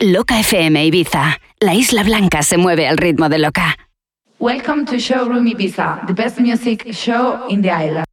Loca FM Ibiza. La Isla Blanca se mueve al ritmo de Loca. Welcome to Showroom Ibiza, the best music show in the island.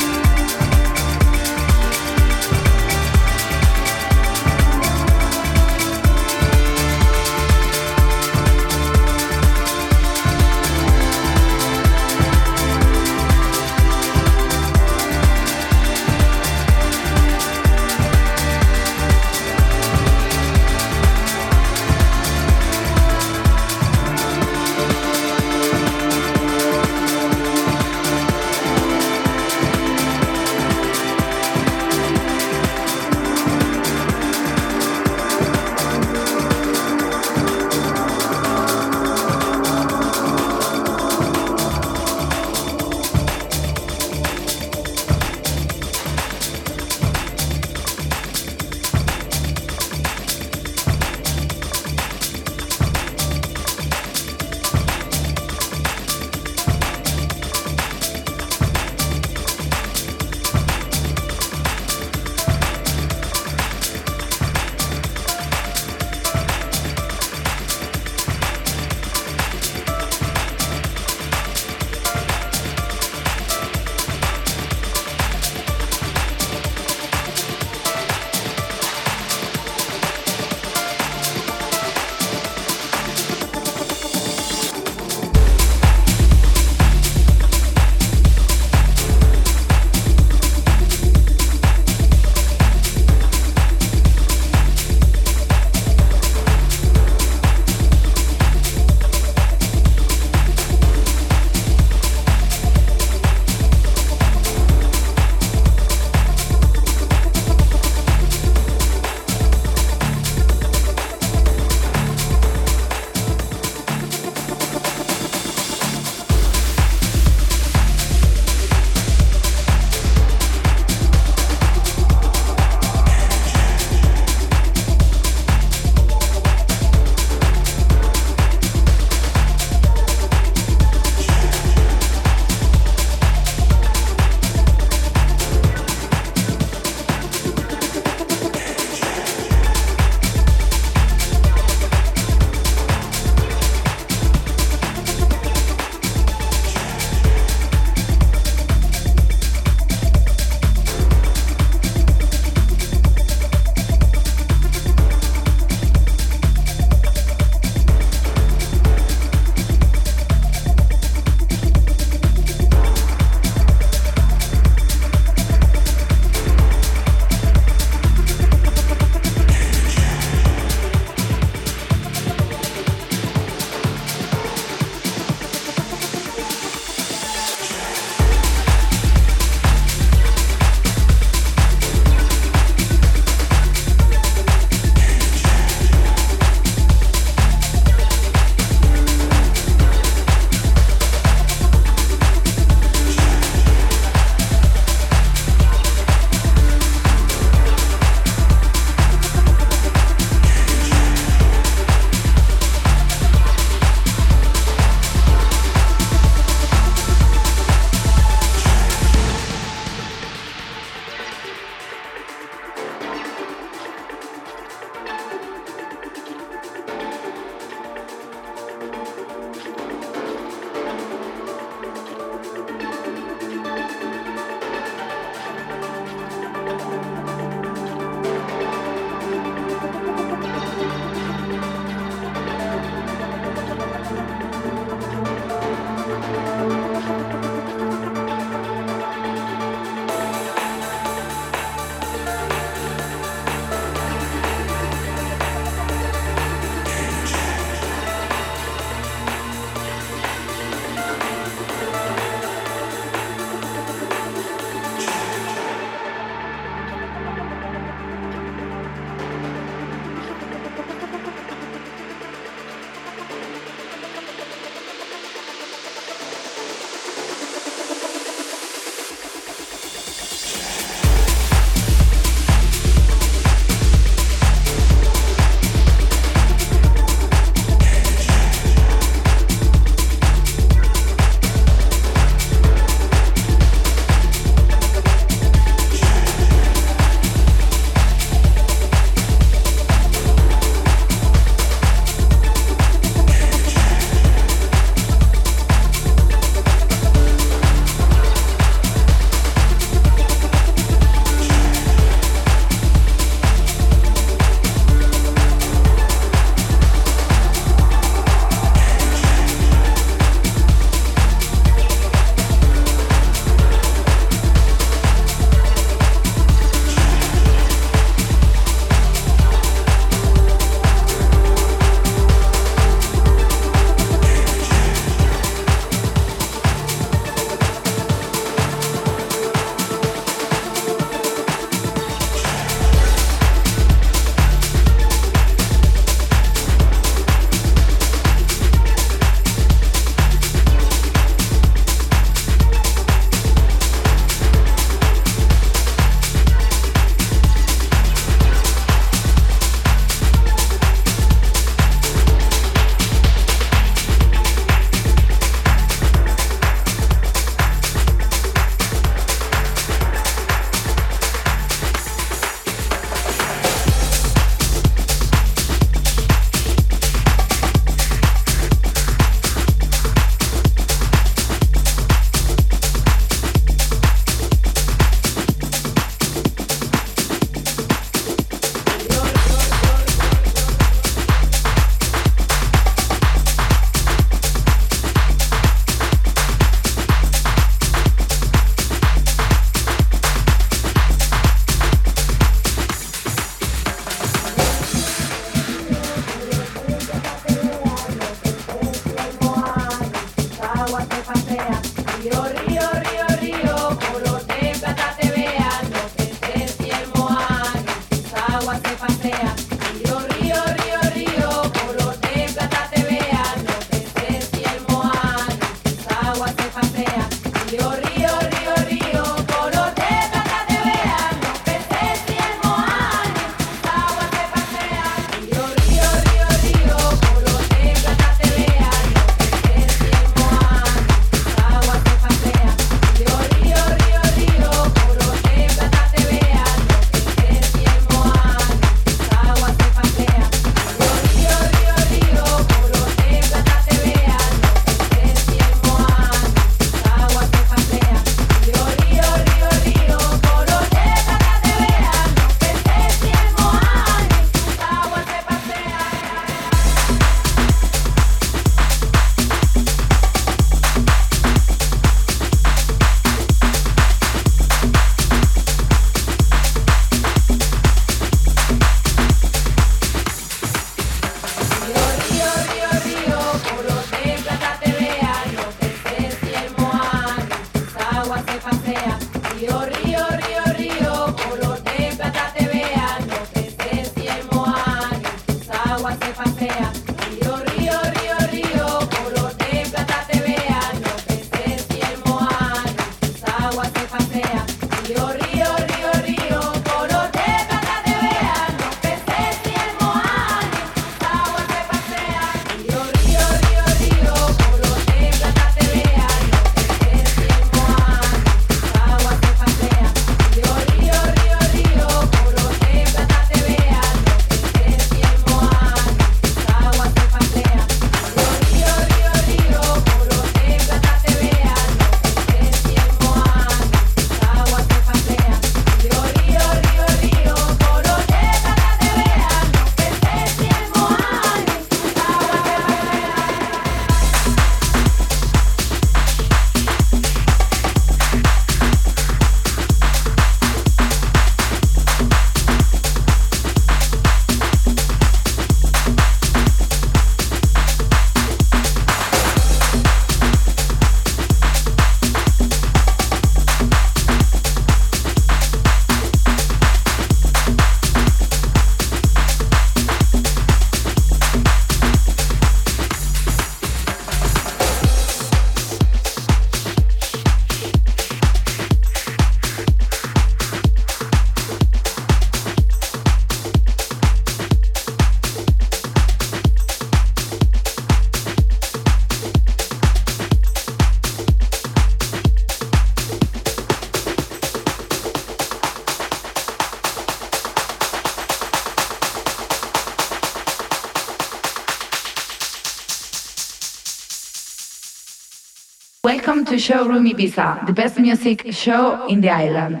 Showroom Ibiza, the best music show in the island.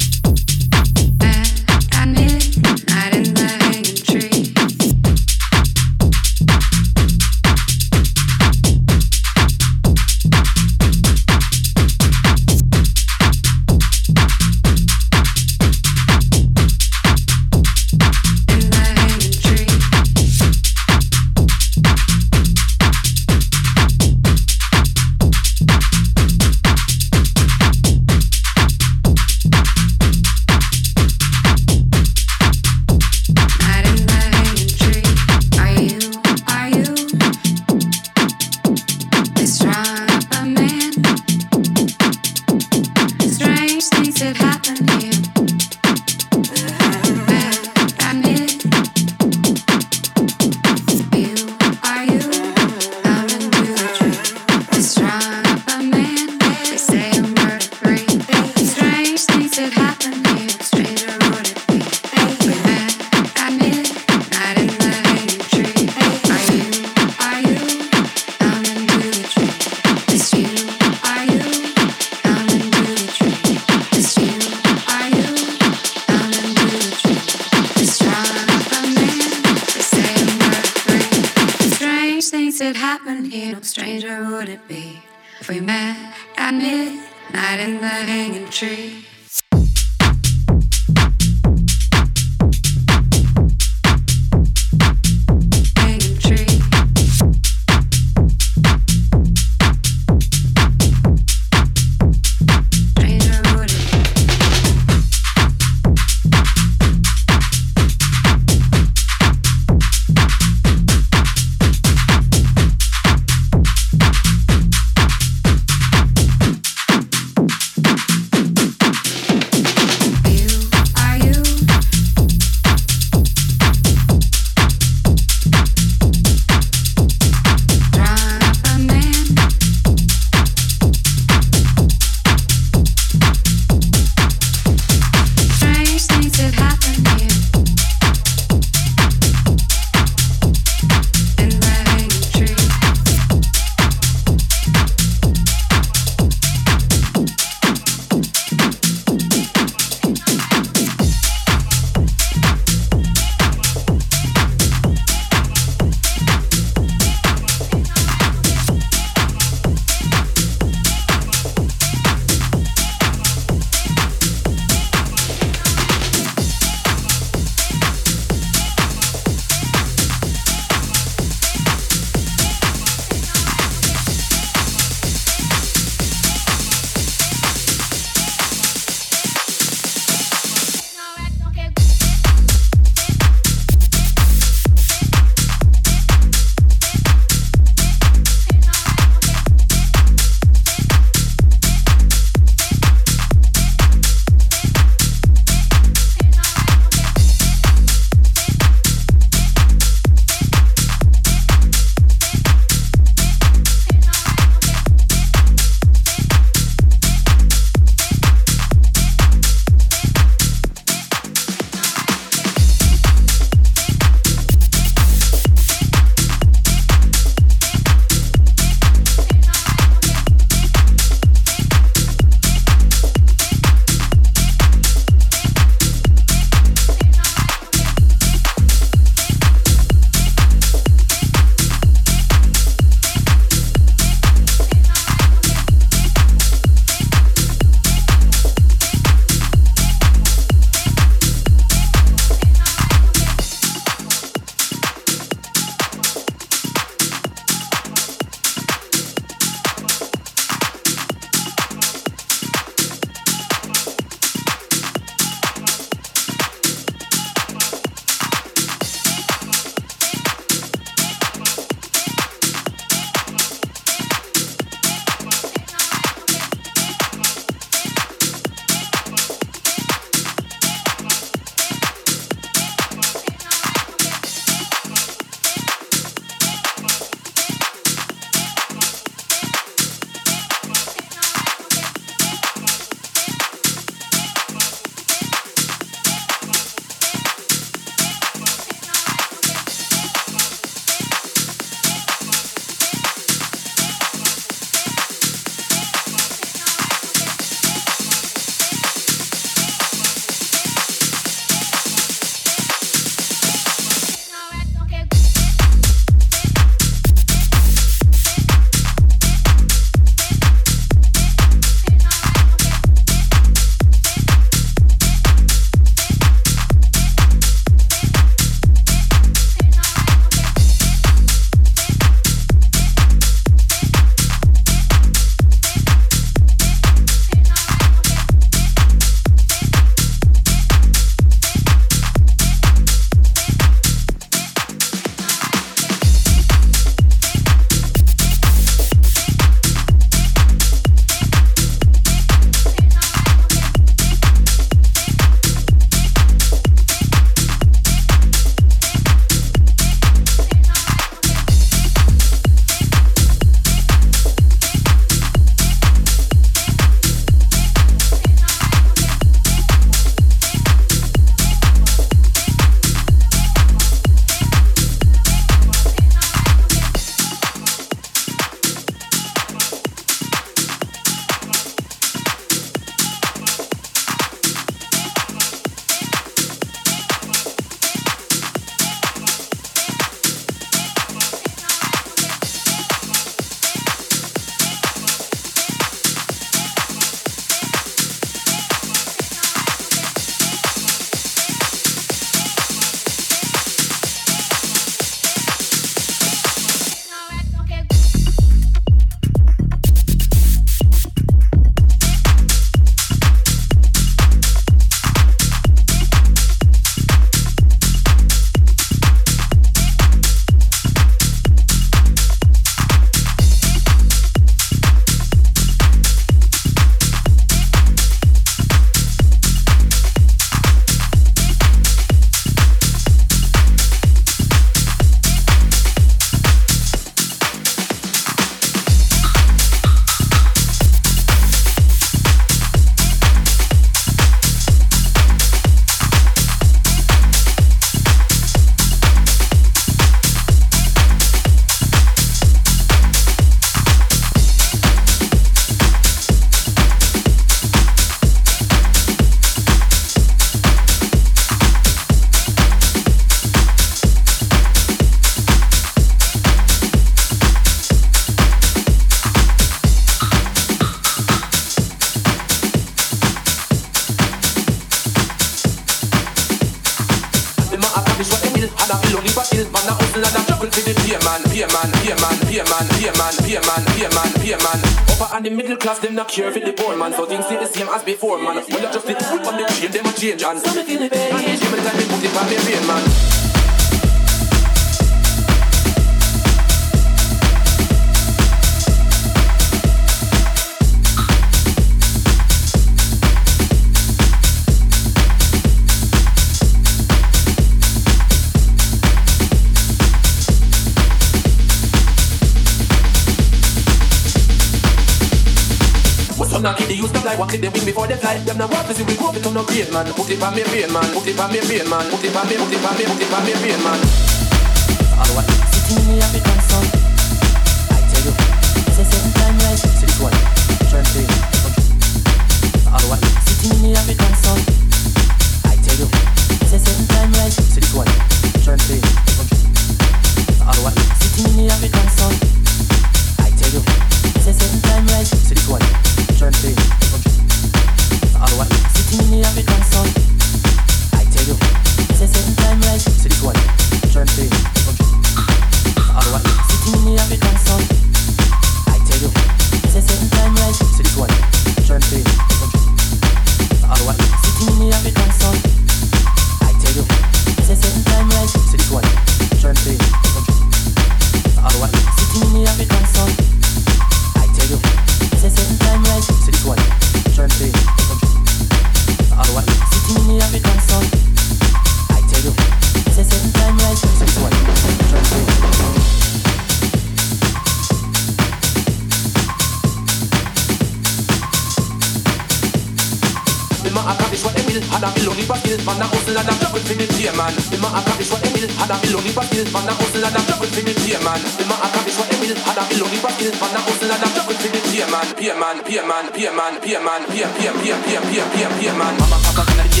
hada Lonely but still man a hustle and a juggle for me pay man. Dem a accomplish what dem will hada Lonely but still man a hustle and a juggle for me pay man. Dem a accomplish what dem will hada Lonely but still man a hustle and a juggle for me pay man. Pay man, pay man, pay man, pay man, pay pay pay pay pay pay pay man. Mama papa can I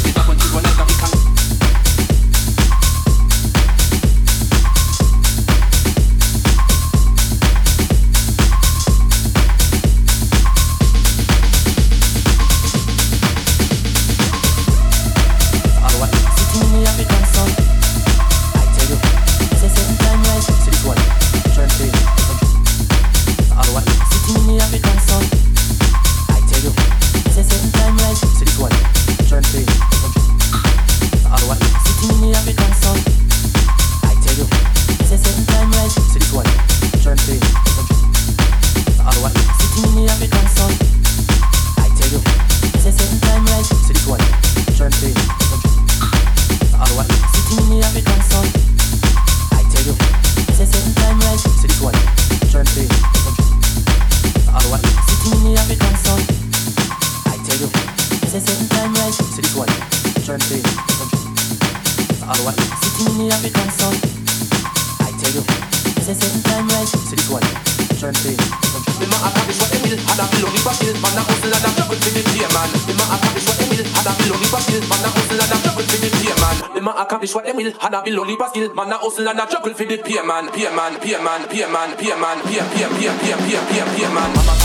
and a below liver skill. Man a hustle and a juggle for the peer man, peer man, peer man, peer man, peer man, peer peer peer peer peer peer peer man.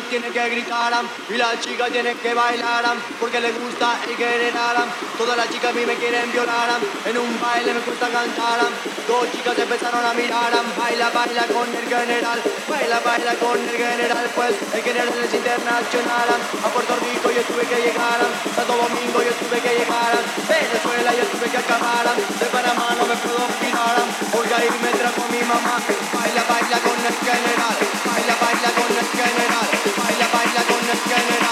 Tiene que gritar y las chicas tienen que bailar porque les gusta el general. Todas las chicas a mí me quieren violar en un baile me gusta cantar. Dos chicas empezaron a mirar, baila, baila con el general, baila, baila con el general, pues el general es internacional. A Puerto Rico yo tuve que llegar, Santo Domingo yo tuve que llegar, Venezuela yo tuve que acabar, de Panamá no me puedo olvidar, porque ahí me trajo mi mamá, baila, baila con el general, baila, baila con el general.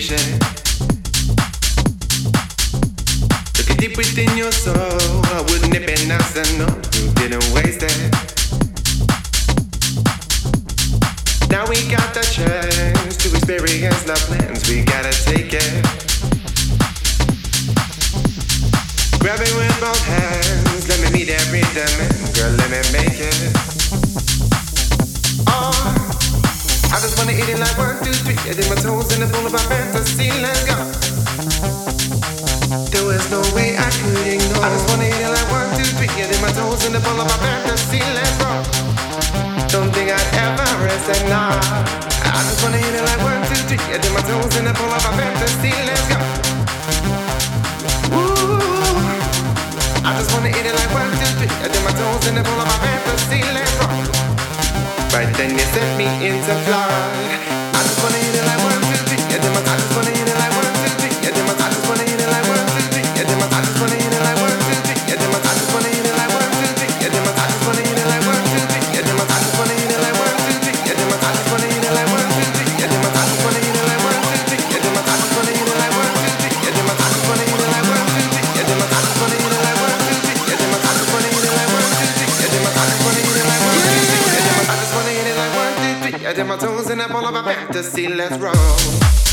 sensation. Looking deep within your soul, I wouldn't it be nice to know you didn't waste it? Now we got the chance to experience love plans, we gotta take it. Grab it with both hands, let me meet every demand, girl, let me make it. Oh. I just wanna eat it like one, two, three. I dip my toes in the pool of my fantasy. Let's go. There was no way I could ignore. I just wanna eat it like one, two, three. I dip my toes in the pool of my fantasy. Let's. Don't think I'd ever rest at night. I just wanna hit it like one, two, three. I dip my toes in the pool of my fantasy. Let's. Ooh. I just wanna it like one, two, three. I dip my toes in the pool of my fantasy. Right then you set me into flight. I just wanna it like one, two, three. I just wanna hit of a. Let's roll.